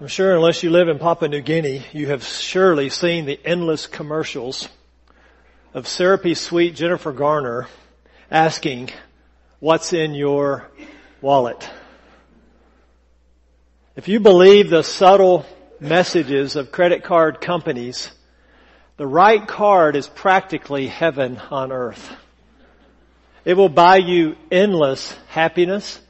I'm sure unless you live in Papua New Guinea, you have surely seen the endless commercials of syrupy sweet Jennifer Garner asking, what's in your wallet? If you believe the subtle messages of credit card companies, the right card is practically heaven on earth. It will buy you endless happiness.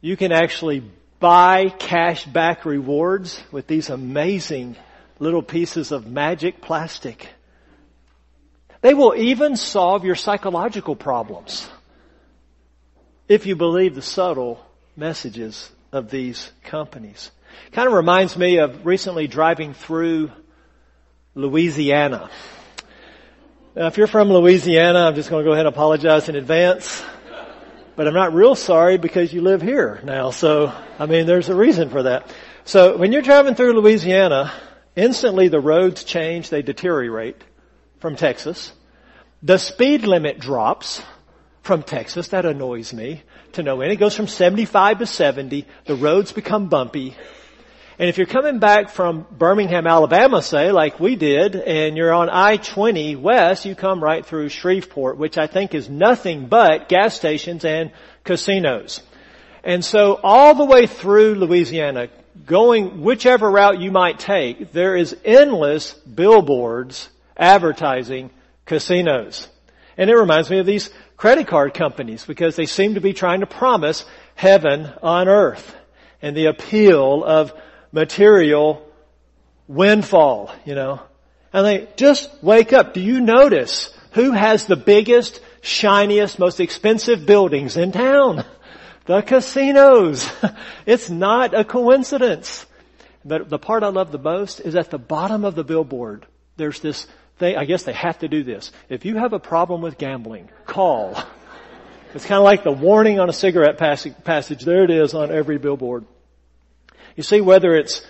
You can actually buy cash back rewards with these amazing little pieces of magic plastic. They will even solve your psychological problems if you believe the subtle messages of these companies. Kind of reminds me of recently driving through Louisiana. Now, if you're from Louisiana, I'm just going to go ahead and apologize in advance. But I'm not real sorry because you live here now. So, I mean, there's a reason for that. So when you're driving through Louisiana, instantly the roads change, they deteriorate from Texas. The speed limit drops from Texas. That annoys me to no end. It goes from 75 to 70. The roads become bumpy. And if you're coming back from Birmingham, Alabama, say, like we did, and you're on I-20 west, you come right through Shreveport, which I think is nothing but gas stations and casinos. And so all the way through Louisiana, going whichever route you might take, there is endless billboards advertising casinos. And it reminds me of these credit card companies because they seem to be trying to promise heaven on earth and the appeal of material windfall, you know. And they just wake up. Do you notice who has the biggest, shiniest, most expensive buildings in town? The casinos. It's not a coincidence. But the part I love the most is at the bottom of the billboard. There's this thing, I guess they have to do this. If you have a problem with gambling, call. It's kind of like the warning on a cigarette passage. There it is on every billboard. You see, whether it's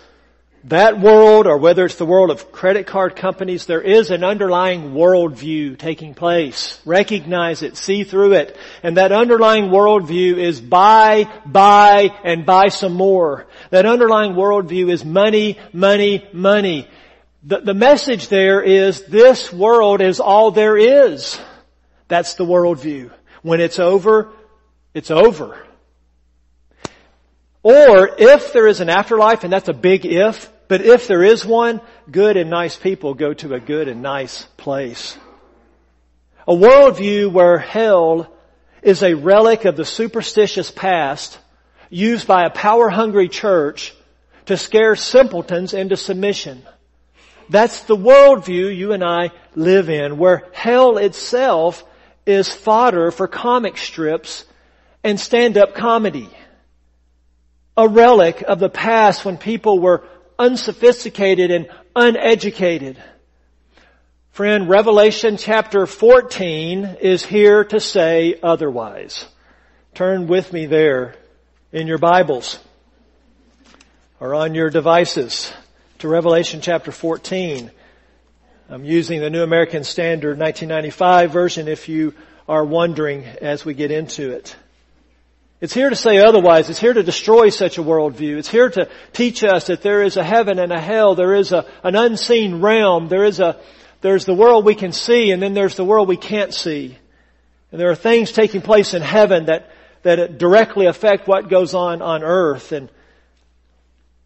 that world or whether it's the world of credit card companies, there is an underlying worldview taking place. Recognize it, see through it. And that underlying worldview is buy, buy, and buy some more. That underlying worldview is money, money, money. The, the message there is this world is all there is. That's the worldview. When it's over, it's over. Or if there is an afterlife, and that's a big if, but if there is one, good and nice people go to a good and nice place. A worldview where hell is a relic of the superstitious past used by a power-hungry church to scare simpletons into submission. That's the worldview you and I live in, where hell itself is fodder for comic strips and stand-up comedy a relic of the past when people were unsophisticated and uneducated. Friend, Revelation chapter 14 is here to say otherwise. Turn with me there in your Bibles or on your devices to Revelation chapter 14. I'm using the New American Standard 1995 version if you are wondering as we get into it. It's here to say otherwise. It's here to destroy such a worldview. It's here to teach us that there is a heaven and a hell. There is a, an unseen realm. There is a, there's the world we can see and then there's the world we can't see. And there are things taking place in heaven that, that directly affect what goes on on earth. And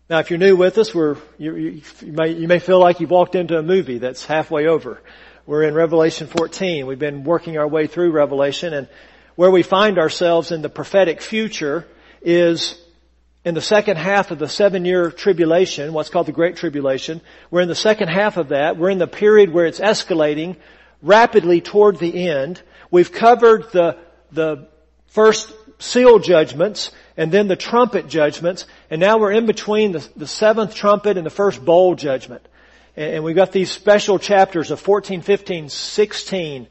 now if you're new with us, we're, you, you, you, may, you may feel like you've walked into a movie that's halfway over. We're in Revelation 14. We've been working our way through Revelation and where we find ourselves in the prophetic future is in the second half of the seven year tribulation, what's called the Great Tribulation. We're in the second half of that. We're in the period where it's escalating rapidly toward the end. We've covered the, the first seal judgments and then the trumpet judgments and now we're in between the, the seventh trumpet and the first bowl judgment. And, and we've got these special chapters of 14, 15, 16,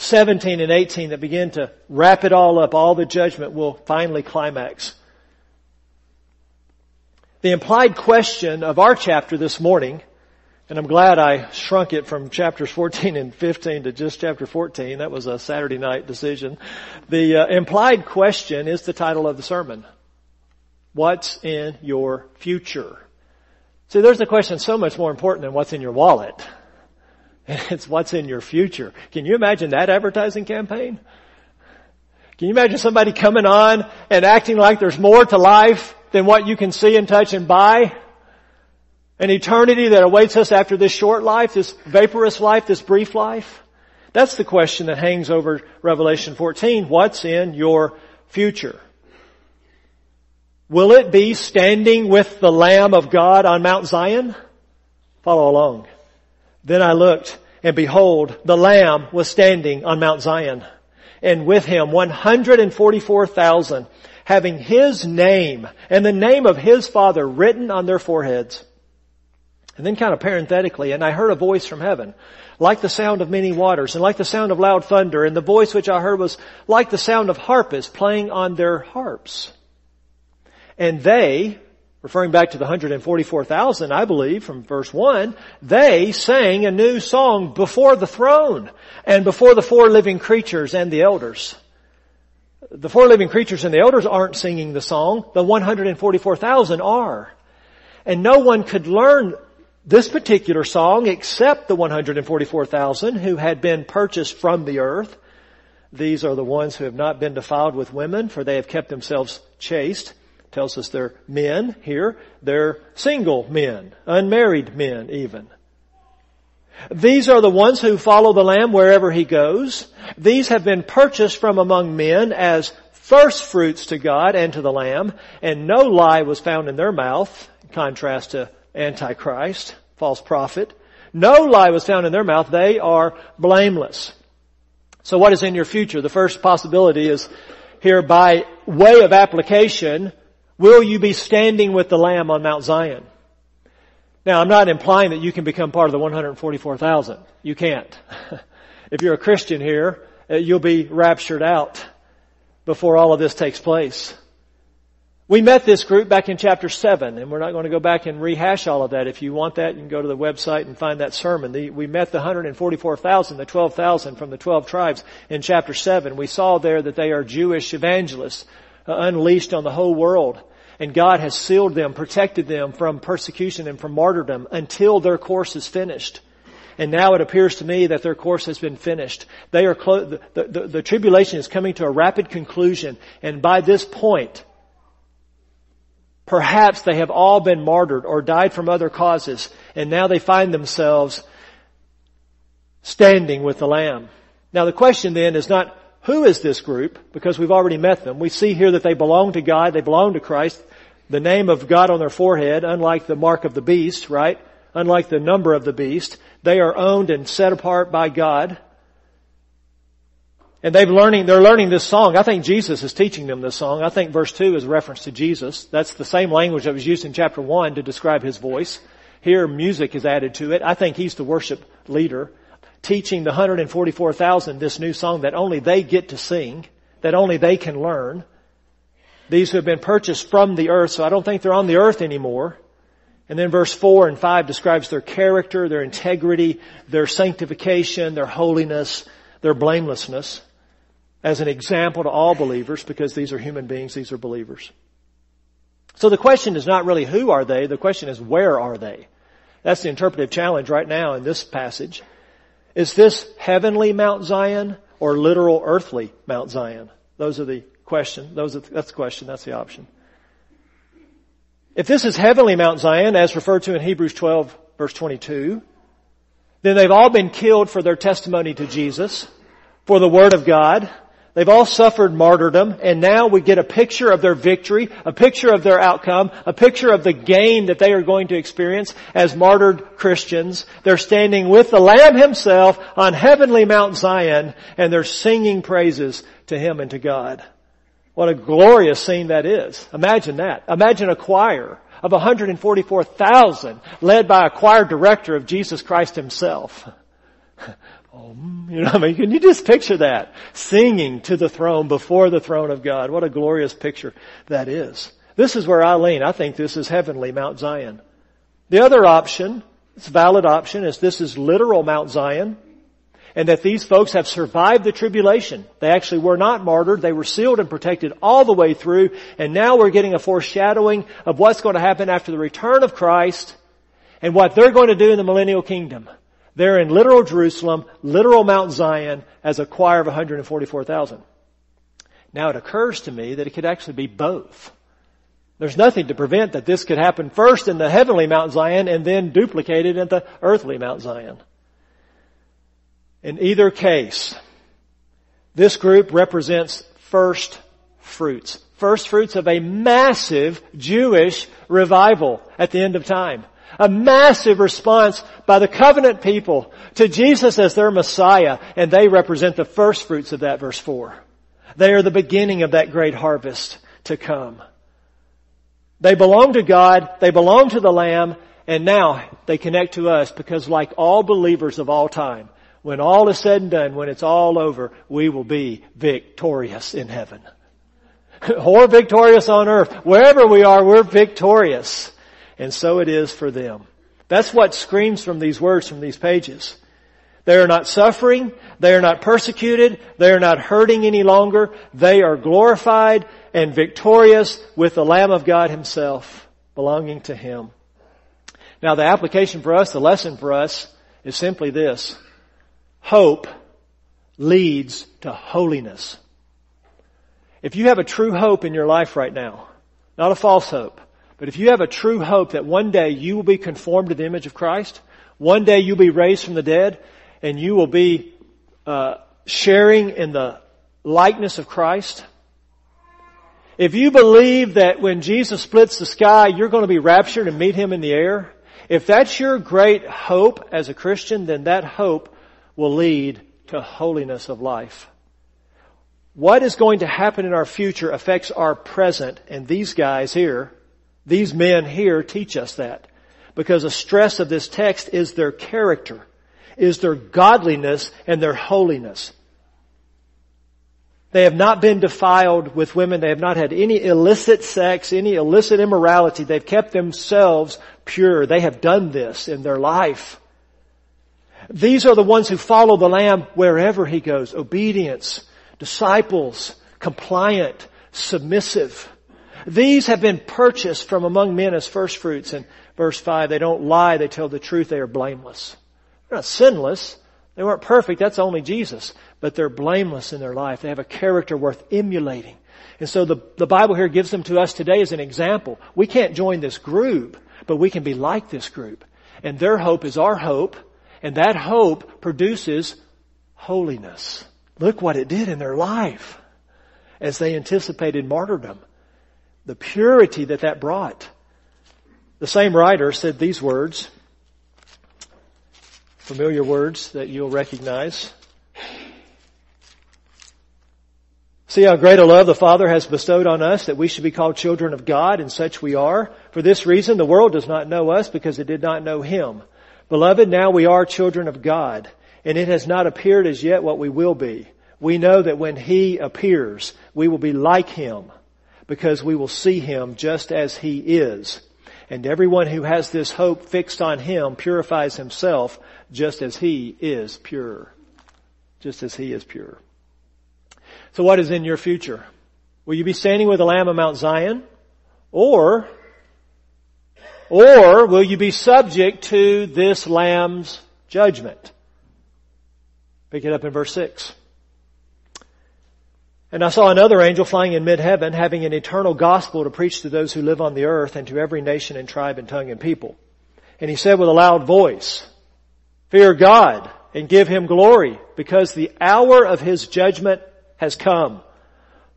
17 and 18 that begin to wrap it all up, all the judgment will finally climax. The implied question of our chapter this morning, and I'm glad I shrunk it from chapters 14 and 15 to just chapter 14. That was a Saturday night decision. The uh, implied question is the title of the sermon. What's in your future? See, there's a question so much more important than what's in your wallet. It's what's in your future. Can you imagine that advertising campaign? Can you imagine somebody coming on and acting like there's more to life than what you can see and touch and buy? An eternity that awaits us after this short life, this vaporous life, this brief life? That's the question that hangs over Revelation 14. What's in your future? Will it be standing with the Lamb of God on Mount Zion? Follow along. Then I looked and behold, the Lamb was standing on Mount Zion and with him 144,000 having his name and the name of his father written on their foreheads. And then kind of parenthetically, and I heard a voice from heaven, like the sound of many waters, and like the sound of loud thunder, and the voice which I heard was like the sound of harpists playing on their harps. And they, referring back to the 144,000, I believe, from verse 1, they sang a new song before the throne, and before the four living creatures and the elders. The four living creatures and the elders aren't singing the song, the 144,000 are. And no one could learn this particular song, except the 144,000 who had been purchased from the earth. These are the ones who have not been defiled with women, for they have kept themselves chaste. Tells us they're men here. They're single men, unmarried men even. These are the ones who follow the Lamb wherever He goes. These have been purchased from among men as first fruits to God and to the Lamb, and no lie was found in their mouth, in contrast to Antichrist, false prophet. No lie was found in their mouth. They are blameless. So what is in your future? The first possibility is here by way of application, will you be standing with the Lamb on Mount Zion? Now I'm not implying that you can become part of the 144,000. You can't. if you're a Christian here, uh, you'll be raptured out before all of this takes place. We met this group back in chapter 7, and we're not going to go back and rehash all of that. If you want that, you can go to the website and find that sermon. The, we met the 144,000, the 12,000 from the 12 tribes in chapter 7. We saw there that they are Jewish evangelists uh, unleashed on the whole world. And God has sealed them, protected them from persecution and from martyrdom until their course is finished. And now it appears to me that their course has been finished. They are clo- the, the, the tribulation is coming to a rapid conclusion. And by this point, Perhaps they have all been martyred or died from other causes, and now they find themselves standing with the Lamb. Now the question then is not, who is this group? Because we've already met them. We see here that they belong to God, they belong to Christ, the name of God on their forehead, unlike the mark of the beast, right? Unlike the number of the beast. They are owned and set apart by God. And they've learning, they're learning this song. I think Jesus is teaching them this song. I think verse 2 is reference to Jesus. That's the same language that was used in chapter 1 to describe his voice. Here music is added to it. I think he's the worship leader teaching the 144,000 this new song that only they get to sing, that only they can learn. These who have been purchased from the earth, so I don't think they're on the earth anymore. And then verse 4 and 5 describes their character, their integrity, their sanctification, their holiness, their blamelessness as an example to all believers because these are human beings, these are believers. So the question is not really who are they, the question is where are they? That's the interpretive challenge right now in this passage. Is this heavenly Mount Zion or literal earthly Mount Zion? Those are the question. Those are, that's the question. That's the option. If this is heavenly Mount Zion, as referred to in Hebrews 12 verse 22, then they've all been killed for their testimony to Jesus, for the Word of God, They've all suffered martyrdom and now we get a picture of their victory, a picture of their outcome, a picture of the gain that they are going to experience as martyred Christians. They're standing with the Lamb himself on heavenly Mount Zion and they're singing praises to Him and to God. What a glorious scene that is. Imagine that. Imagine a choir of 144,000 led by a choir director of Jesus Christ Himself. Oh, you know, I mean, can you just picture that? Singing to the throne before the throne of God. What a glorious picture that is. This is where I lean. I think this is heavenly Mount Zion. The other option, it's a valid option, is this is literal Mount Zion. And that these folks have survived the tribulation. They actually were not martyred. They were sealed and protected all the way through. And now we're getting a foreshadowing of what's going to happen after the return of Christ and what they're going to do in the millennial kingdom. They're in literal Jerusalem, literal Mount Zion as a choir of 144,000. Now it occurs to me that it could actually be both. There's nothing to prevent that this could happen first in the heavenly Mount Zion and then duplicated in the earthly Mount Zion. In either case, this group represents first fruits. First fruits of a massive Jewish revival at the end of time. A massive response by the covenant people to Jesus as their Messiah, and they represent the first fruits of that verse 4. They are the beginning of that great harvest to come. They belong to God, they belong to the Lamb, and now they connect to us because like all believers of all time, when all is said and done, when it's all over, we will be victorious in heaven. or victorious on earth. Wherever we are, we're victorious. And so it is for them. That's what screams from these words, from these pages. They are not suffering. They are not persecuted. They are not hurting any longer. They are glorified and victorious with the Lamb of God Himself belonging to Him. Now the application for us, the lesson for us is simply this. Hope leads to holiness. If you have a true hope in your life right now, not a false hope, but if you have a true hope that one day you will be conformed to the image of Christ, one day you'll be raised from the dead, and you will be uh, sharing in the likeness of Christ, if you believe that when Jesus splits the sky, you're going to be raptured and meet Him in the air, if that's your great hope as a Christian, then that hope will lead to holiness of life. What is going to happen in our future affects our present, and these guys here, these men here teach us that. Because the stress of this text is their character, is their godliness and their holiness. They have not been defiled with women. They have not had any illicit sex, any illicit immorality. They've kept themselves pure. They have done this in their life. These are the ones who follow the Lamb wherever He goes. Obedience, disciples, compliant, submissive. These have been purchased from among men as first fruits. In verse 5, they don't lie, they tell the truth, they are blameless. They're not sinless. They weren't perfect, that's only Jesus but they're blameless in their life. They have a character worth emulating. And so the, the Bible here gives them to us today as an example. We can't join this group, but we can be like this group. And their hope is our hope, and that hope produces holiness. Look what it did in their life as they anticipated martyrdom. The purity that that brought. The same writer said these words, familiar words that you'll recognize. See how great a love the Father has bestowed on us that we should be called children of God, and such we are. For this reason, the world does not know us because it did not know Him. Beloved, now we are children of God, and it has not appeared as yet what we will be. We know that when He appears, we will be like Him, because we will see Him just as He is. And everyone who has this hope fixed on Him purifies himself just as He is pure. Just as He is pure. So what is in your future? Will you be standing with the Lamb of Mount Zion? Or, or will you be subject to this Lamb's judgment? Pick it up in verse 6. And I saw another angel flying in mid-heaven, having an eternal gospel to preach to those who live on the earth and to every nation and tribe and tongue and people. And he said with a loud voice, Fear God and give him glory, because the hour of his judgment has come.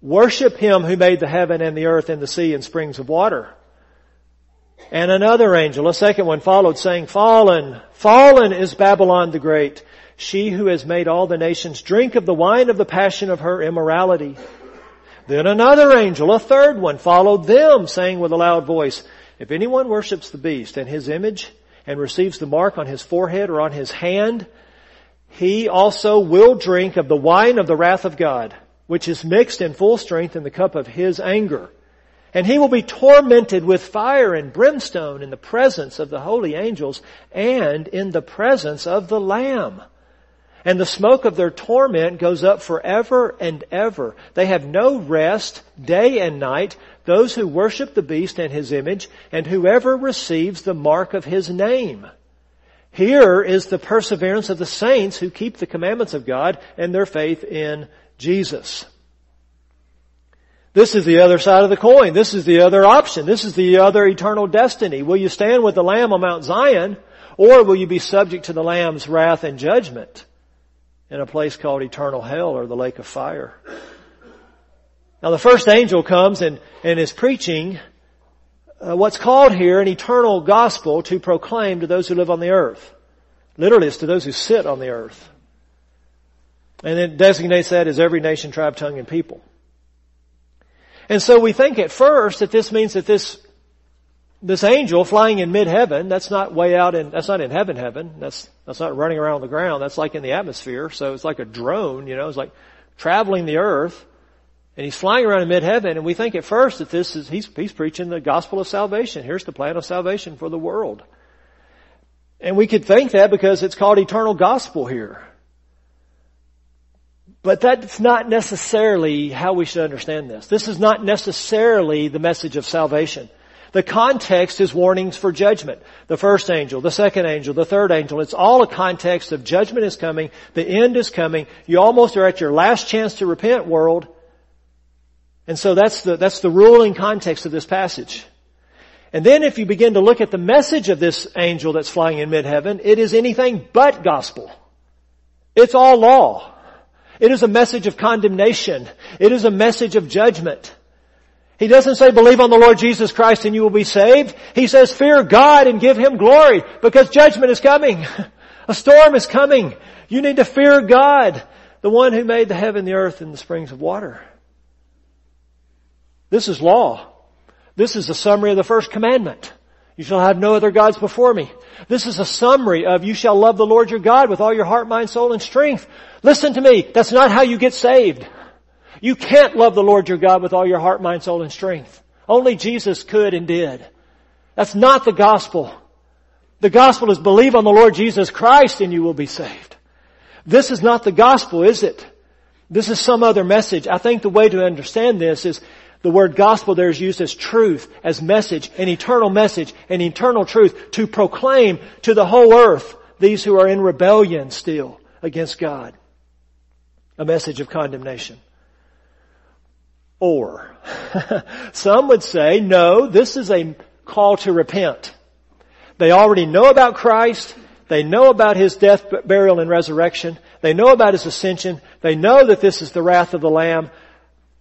Worship him who made the heaven and the earth and the sea and springs of water. And another angel, a second one followed saying, Fallen, fallen is Babylon the Great, she who has made all the nations drink of the wine of the passion of her immorality. Then another angel, a third one, followed them, saying with a loud voice, If anyone worships the beast and his image, and receives the mark on his forehead or on his hand, he also will drink of the wine of the wrath of God, which is mixed in full strength in the cup of his anger. And he will be tormented with fire and brimstone in the presence of the holy angels and in the presence of the Lamb. and the smoke of their torment goes up forever and ever. They have no rest day and night, those who worship the beast and his image, and whoever receives the mark of his name. Here is the perseverance of the saints who keep the commandments of God and their faith in Jesus. This is the other side of the coin. This is the other option. This is the other eternal destiny. Will you stand with the Lamb on Mount Zion, or will you be subject to the Lamb's wrath and judgment? in a place called eternal hell or the lake of fire. Now the first angel comes and, and is preaching uh, what's called here an eternal gospel to proclaim to those who live on the earth. Literally it's to those who sit on the earth. And it designates that as every nation, tribe, tongue, and people. And so we think at first that this means that this this angel flying in mid-heaven, that's not way out in, that's not in heaven heaven. That's, that's not running around the ground. That's like in the atmosphere. So it's like a drone, you know, it's like traveling the earth. And he's flying around in mid-heaven and we think at first that this is, he's, he's preaching the gospel of salvation. Here's the plan of salvation for the world. And we could think that because it's called eternal gospel here. But that's not necessarily how we should understand this. This is not necessarily the message of salvation. The context is warnings for judgment. The first angel, the second angel, the third angel. It's all a context of judgment is coming. The end is coming. You almost are at your last chance to repent world. And so that's the, that's the ruling context of this passage. And then if you begin to look at the message of this angel that's flying in mid-heaven, it is anything but gospel. It's all law. It is a message of condemnation. It is a message of judgment. He doesn't say believe on the Lord Jesus Christ and you will be saved. He says fear God and give Him glory because judgment is coming. A storm is coming. You need to fear God, the one who made the heaven, the earth, and the springs of water. This is law. This is a summary of the first commandment. You shall have no other gods before me. This is a summary of you shall love the Lord your God with all your heart, mind, soul, and strength. Listen to me. That's not how you get saved. You can't love the Lord your God with all your heart, mind, soul, and strength. Only Jesus could and did. That's not the gospel. The gospel is believe on the Lord Jesus Christ and you will be saved. This is not the gospel, is it? This is some other message. I think the way to understand this is the word gospel there is used as truth, as message, an eternal message, an eternal truth to proclaim to the whole earth these who are in rebellion still against God. A message of condemnation or. Some would say, no, this is a call to repent. They already know about Christ. They know about His death, burial, and resurrection. They know about His ascension. They know that this is the wrath of the Lamb.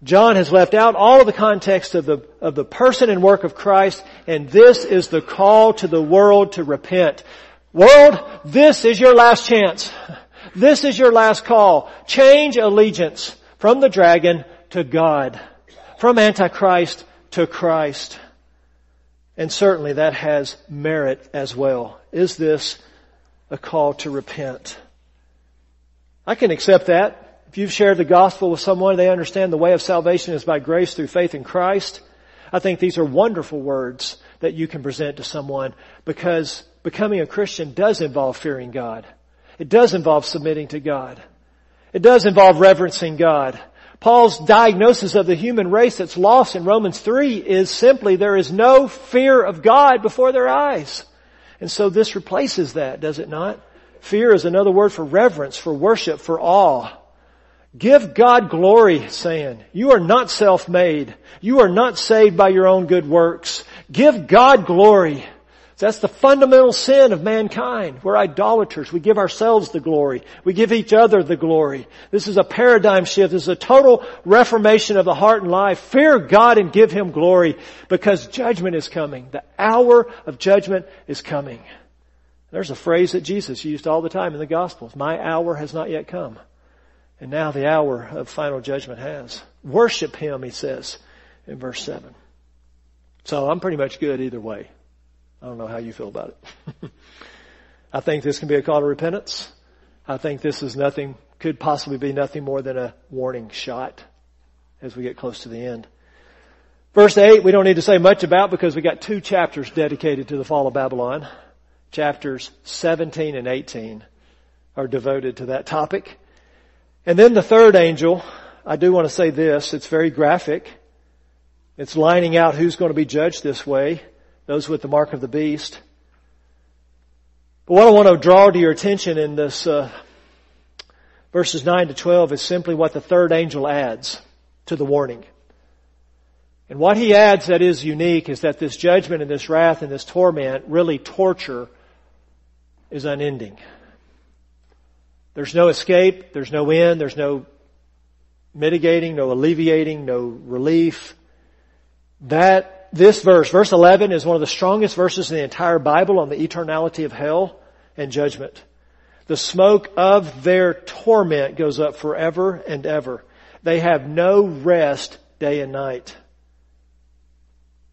John has left out all of the context of the, of the person and work of Christ, and this is the call to the world to repent. World, this is your last chance. This is your last call. Change allegiance from the dragon to God from Antichrist to Christ. And certainly that has merit as well. Is this a call to repent? I can accept that. If you've shared the gospel with someone, they understand the way of salvation is by grace through faith in Christ. I think these are wonderful words that you can present to someone because becoming a Christian does involve fearing God. It does involve submitting to God. It does involve reverencing God. Paul's diagnosis of the human race that's lost in Romans 3 is simply there is no fear of God before their eyes. And so this replaces that, does it not? Fear is another word for reverence, for worship, for awe. Give God glory, saying, you are not self-made. You are not saved by your own good works. Give God glory. That's the fundamental sin of mankind. We're idolaters. We give ourselves the glory. We give each other the glory. This is a paradigm shift. This is a total reformation of the heart and life. Fear God and give Him glory because judgment is coming. The hour of judgment is coming. There's a phrase that Jesus used all the time in the Gospels. My hour has not yet come. And now the hour of final judgment has. Worship Him, He says in verse 7. So I'm pretty much good either way. I don't know how you feel about it. I think this can be a call to repentance. I think this is nothing, could possibly be nothing more than a warning shot as we get close to the end. Verse 8, we don't need to say much about because we got two chapters dedicated to the fall of Babylon. Chapters 17 and 18. are devoted to that topic. And then the third angel, I do want to say this, it's very graphic. It's lining out who's going to be judged this way, those with the mark of the beast. But what I want to draw to your attention in this uh, verses 9 to 12 is simply what the third angel adds to the warning. And what he adds that is unique is that this judgment and this wrath and this torment, really torture, is unending. There's no escape, there's no end, there's no mitigating, no alleviating, no relief. That, this verse, verse 11 is one of the strongest verses in the entire Bible on the eternality of hell and judgment. The smoke of their torment goes up forever and ever. They have no rest day and night.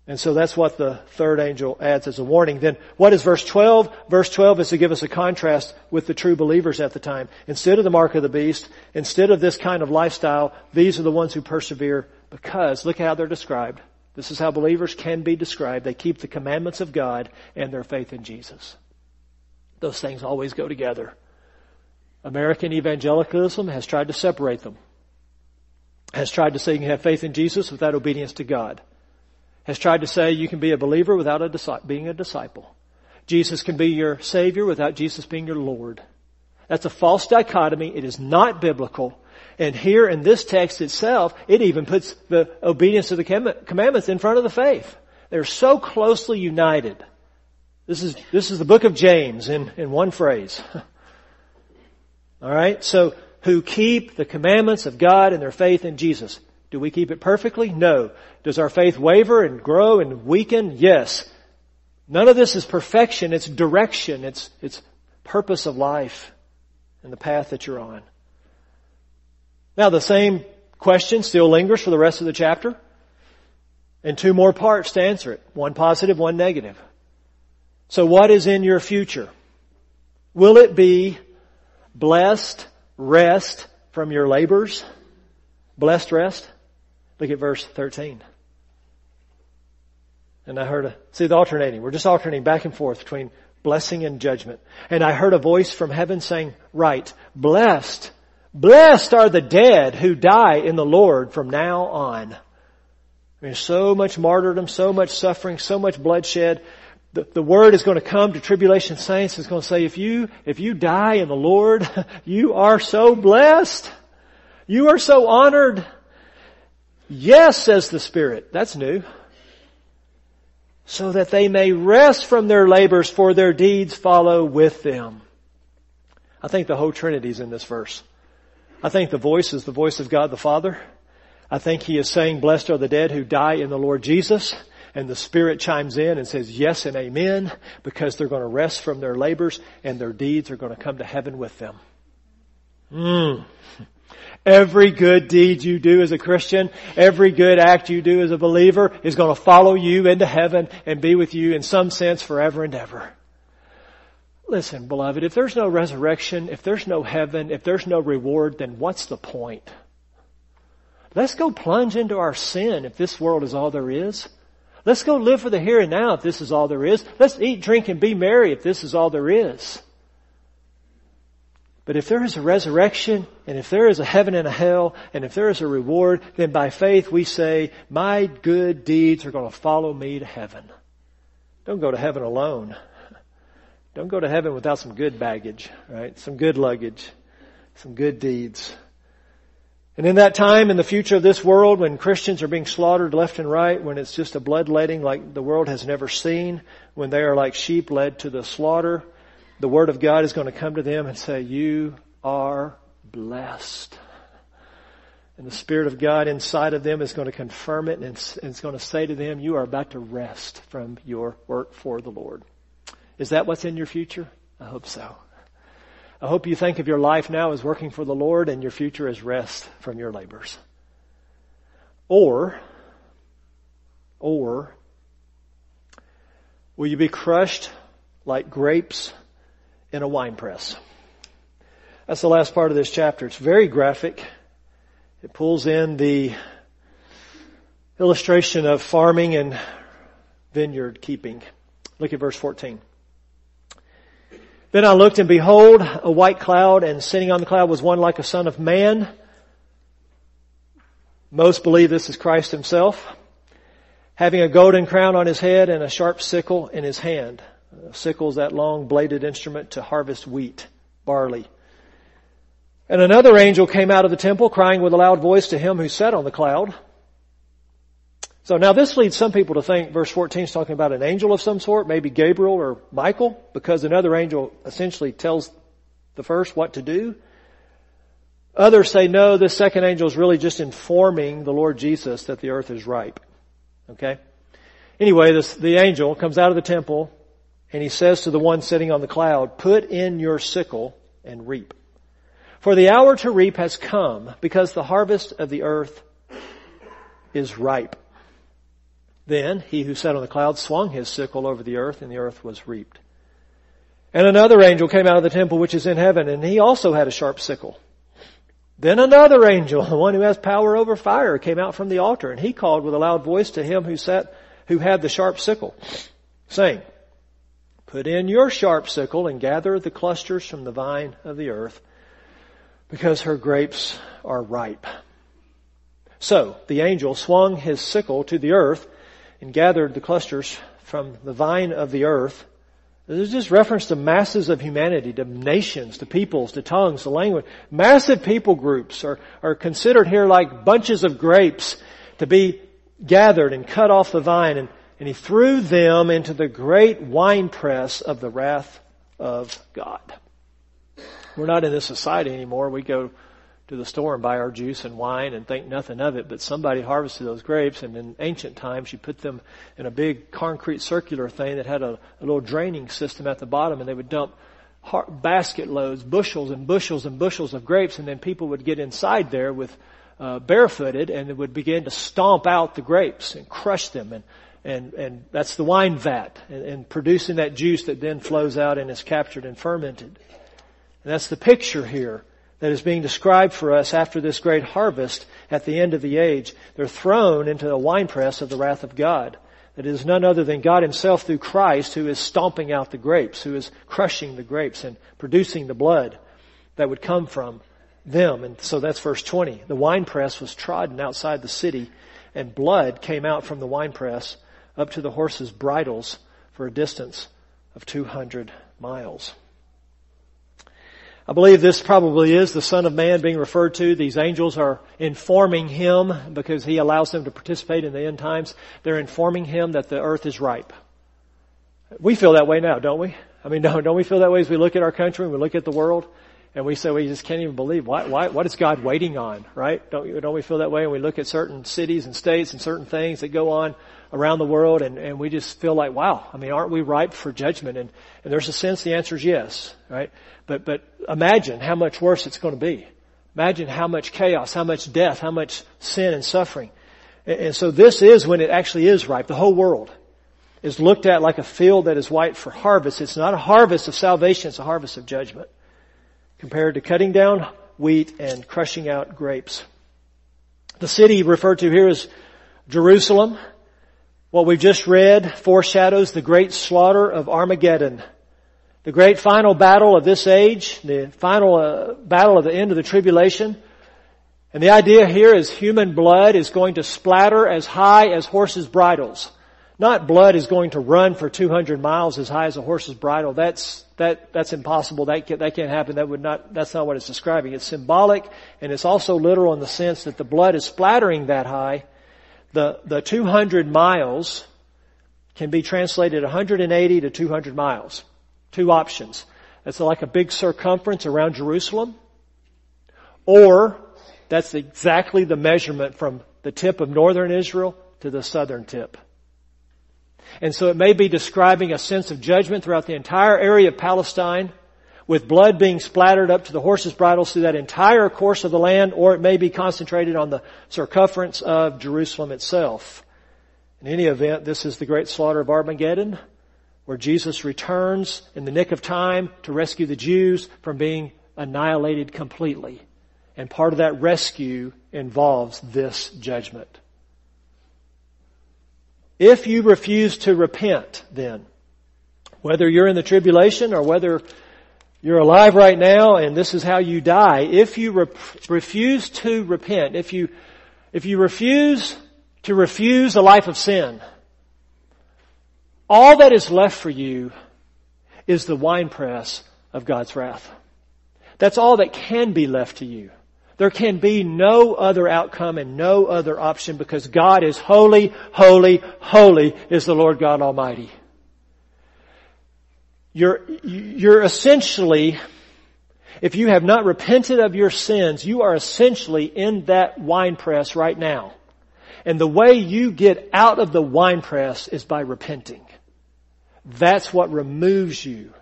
And so that's what the third angel adds as a warning. Then what is verse 12? Verse 12 is to give us a contrast with the true believers at the time. Instead of the mark of the beast, instead of this kind of lifestyle, these are the ones who persevere because look how they're described. This is how believers can be described. They keep the commandments of God and their faith in Jesus. Those things always go together. American evangelicalism has tried to separate them. Has tried to say you can have faith in Jesus without obedience to God. Has tried to say you can be a believer without a, being a disciple. Jesus can be your Savior without Jesus being your Lord. That's a false dichotomy. It is not biblical. And here in this text itself, it even puts the obedience to the commandments in front of the faith. They're so closely united. This is, this is the book of James in, in one phrase. Alright? So, who keep the commandments of God and their faith in Jesus. Do we keep it perfectly? No. Does our faith waver and grow and weaken? Yes. None of this is perfection. It's direction. It's, it's purpose of life and the path that you're on. Now the same question still lingers for the rest of the chapter. And two more parts to answer it. One positive, one negative. So what is in your future? Will it be blessed rest from your labors? Blessed rest? Look at verse 13. And I heard a, see the alternating. We're just alternating back and forth between blessing and judgment. And I heard a voice from heaven saying, right, blessed, blessed are the dead who die in the Lord from now on. I mean, so much martyrdom, so much suffering, so much bloodshed the, the word is going to come to tribulation saints. It's going to say, if you, if you die in the Lord, you are so blessed. You are so honored. Yes, says the Spirit. That's new. So that they may rest from their labors for their deeds follow with them. I think the whole Trinity is in this verse. I think the voice is the voice of God the Father. I think He is saying, blessed are the dead who die in the Lord Jesus and the Spirit chimes in and says yes and amen because they're going to rest from their labors and their deeds are going to come to heaven with them. Mm. Every good deed you do as a Christian, every good act you do as a believer is going to follow you into heaven and be with you in some sense forever and ever. Listen, beloved, if there's no resurrection, if there's no heaven, if there's no reward, then what's the point? Let's go plunge into our sin if this world is all there is. Let's go live for the here and now if this is all there is. Let's eat, drink, and be merry if this is all there is. But if there is a resurrection, and if there is a heaven and a hell, and if there is a reward, then by faith we say, my good deeds are going to follow me to heaven. Don't go to heaven alone. Don't go to heaven without some good baggage, right? Some good luggage, some good deeds. And in that time in the future of this world when Christians are being slaughtered left and right, when it's just a bloodletting like the world has never seen, when they are like sheep led to the slaughter, the Word of God is going to come to them and say, you are blessed. And the Spirit of God inside of them is going to confirm it and it's going to say to them, you are about to rest from your work for the Lord. Is that what's in your future? I hope so. I hope you think of your life now as working for the Lord and your future as rest from your labors. Or, or, will you be crushed like grapes in a wine press? That's the last part of this chapter. It's very graphic. It pulls in the illustration of farming and vineyard keeping. Look at verse 14. Then I looked and behold a white cloud and sitting on the cloud was one like a son of man. Most believe this is Christ himself. Having a golden crown on his head and a sharp sickle in his hand. A sickle that long bladed instrument to harvest wheat, barley. And another angel came out of the temple crying with a loud voice to him who sat on the cloud. So now this leads some people to think verse 14 is talking about an angel of some sort, maybe Gabriel or Michael, because another angel essentially tells the first what to do. Others say no, this second angel is really just informing the Lord Jesus that the earth is ripe. Okay? Anyway, this, the angel comes out of the temple and he says to the one sitting on the cloud, put in your sickle and reap. For the hour to reap has come because the harvest of the earth is ripe. Then he who sat on the cloud swung his sickle over the earth and the earth was reaped. And another angel came out of the temple which is in heaven and he also had a sharp sickle. Then another angel, the one who has power over fire, came out from the altar and he called with a loud voice to him who sat, who had the sharp sickle, saying, Put in your sharp sickle and gather the clusters from the vine of the earth because her grapes are ripe. So the angel swung his sickle to the earth and gathered the clusters from the vine of the earth. This is just reference to masses of humanity, to nations, to peoples, to tongues, to language. Massive people groups are, are considered here like bunches of grapes to be gathered and cut off the vine and, and he threw them into the great winepress of the wrath of God. We're not in this society anymore. We go to the store and buy our juice and wine and think nothing of it, but somebody harvested those grapes and in ancient times you put them in a big concrete circular thing that had a, a little draining system at the bottom and they would dump basket loads, bushels and bushels and bushels of grapes and then people would get inside there with uh, barefooted and would begin to stomp out the grapes and crush them and and and that's the wine vat and, and producing that juice that then flows out and is captured and fermented. And that's the picture here that is being described for us after this great harvest at the end of the age. They're thrown into the winepress of the wrath of God. That is none other than God himself through Christ who is stomping out the grapes, who is crushing the grapes and producing the blood that would come from them. And so that's verse 20. The winepress was trodden outside the city and blood came out from the winepress up to the horses' bridles for a distance of 200 miles. I believe this probably is the Son of Man being referred to. These angels are informing him because he allows them to participate in the end times. They're informing him that the earth is ripe. We feel that way now, don't we? I mean, don't, don't we feel that way as we look at our country and we look at the world? And we say we just can't even believe why, why, what is God waiting on, right? Don't, don't we feel that way? And we look at certain cities and states and certain things that go on around the world and, and we just feel like, wow, I mean, aren't we ripe for judgment? And, and there's a sense the answer is yes, right? But, but imagine how much worse it's going to be. Imagine how much chaos, how much death, how much sin and suffering. And, and so this is when it actually is ripe. The whole world is looked at like a field that is white for harvest. It's not a harvest of salvation, it's a harvest of judgment. Compared to cutting down wheat and crushing out grapes. The city referred to here is Jerusalem. What we've just read foreshadows the great slaughter of Armageddon. The great final battle of this age, the final uh, battle of the end of the tribulation. And the idea here is human blood is going to splatter as high as horses' bridles. Not blood is going to run for 200 miles as high as a horse's bridle. That's, that, that's impossible. That, can, that can't happen. That would not, that's not what it's describing. It's symbolic and it's also literal in the sense that the blood is splattering that high the, the 200 miles can be translated 180 to 200 miles. Two options. That's like a big circumference around Jerusalem. Or that's exactly the measurement from the tip of northern Israel to the southern tip. And so it may be describing a sense of judgment throughout the entire area of Palestine with blood being splattered up to the horses' bridles through that entire course of the land, or it may be concentrated on the circumference of Jerusalem itself. In any event, this is the great slaughter of Armageddon, where Jesus returns in the nick of time to rescue the Jews from being annihilated completely. And part of that rescue involves this judgment. If you refuse to repent, then, whether you're in the tribulation or whether You're alive right now and this is how you die. If you re- refuse to repent, if you, if you refuse to refuse a life of sin, all that is left for you is the winepress of God's wrath. That's all that can be left to you. There can be no other outcome and no other option because God is holy, holy, holy is the Lord God Almighty. You're, you're essentially, if you have not repented of your sins, you are essentially in that wine press right now. And the way you get out of the wine press is by repenting. That's what removes you.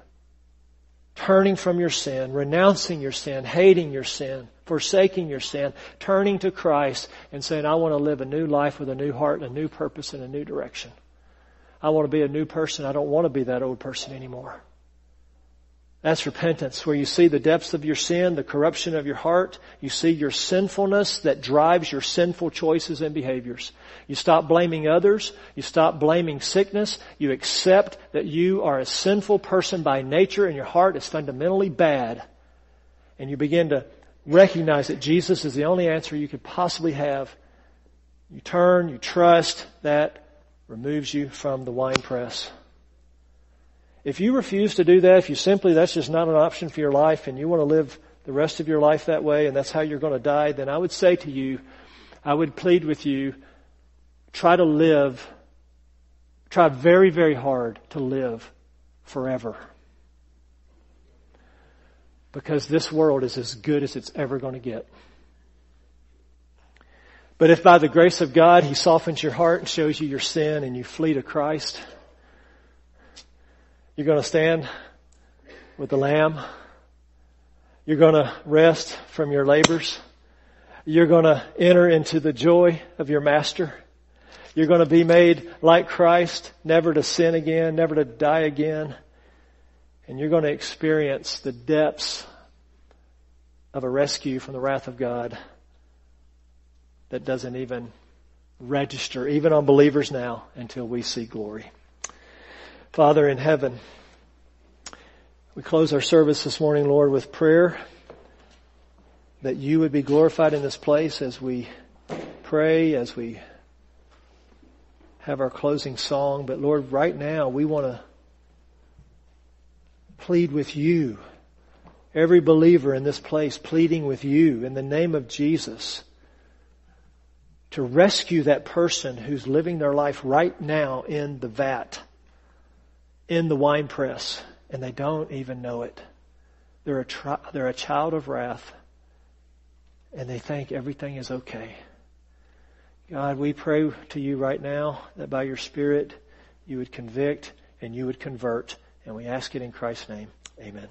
Turning from your sin, renouncing your sin, hating your sin, forsaking your sin, turning to Christ and saying, I want to live a new life with a new heart and a new purpose and a new direction. I want to be a new person. I don't want to be that old person anymore. That's repentance, where you see the depths of your sin, the corruption of your heart. You see your sinfulness that drives your sinful choices and behaviors. You stop blaming others. You stop blaming sickness. You accept that you are a sinful person by nature and your heart is fundamentally bad. And you begin to recognize that Jesus is the only answer you could possibly have. You turn, you trust, that removes you from the wine press. If you refuse to do that, if you simply, that's just not an option for your life and you want to live the rest of your life that way and that's how you're going to die, then I would say to you, I would plead with you, try to live, try very, very hard to live forever. Because this world is as good as it's ever going to get. But if by the grace of God He softens your heart and shows you your sin and you flee to Christ, you're going to stand with the Lamb. You're going to rest from your labors. You're going to enter into the joy of your Master. You're going to be made like Christ, never to sin again, never to die again. And you're going to experience the depths of a rescue from the wrath of God that doesn't even register, even on believers now, until we see glory. Father in heaven, we close our service this morning, Lord, with prayer that you would be glorified in this place as we pray, as we have our closing song. But Lord, right now we want to plead with you. Every believer in this place pleading with you in the name of Jesus to rescue that person who's living their life right now in the vat in the wine press and they don't even know it. They're a, tri- they're a child of wrath and they think everything is okay. God, we pray to you right now that by your Spirit you would convict and you would convert. And we ask it in Christ's name. Amen.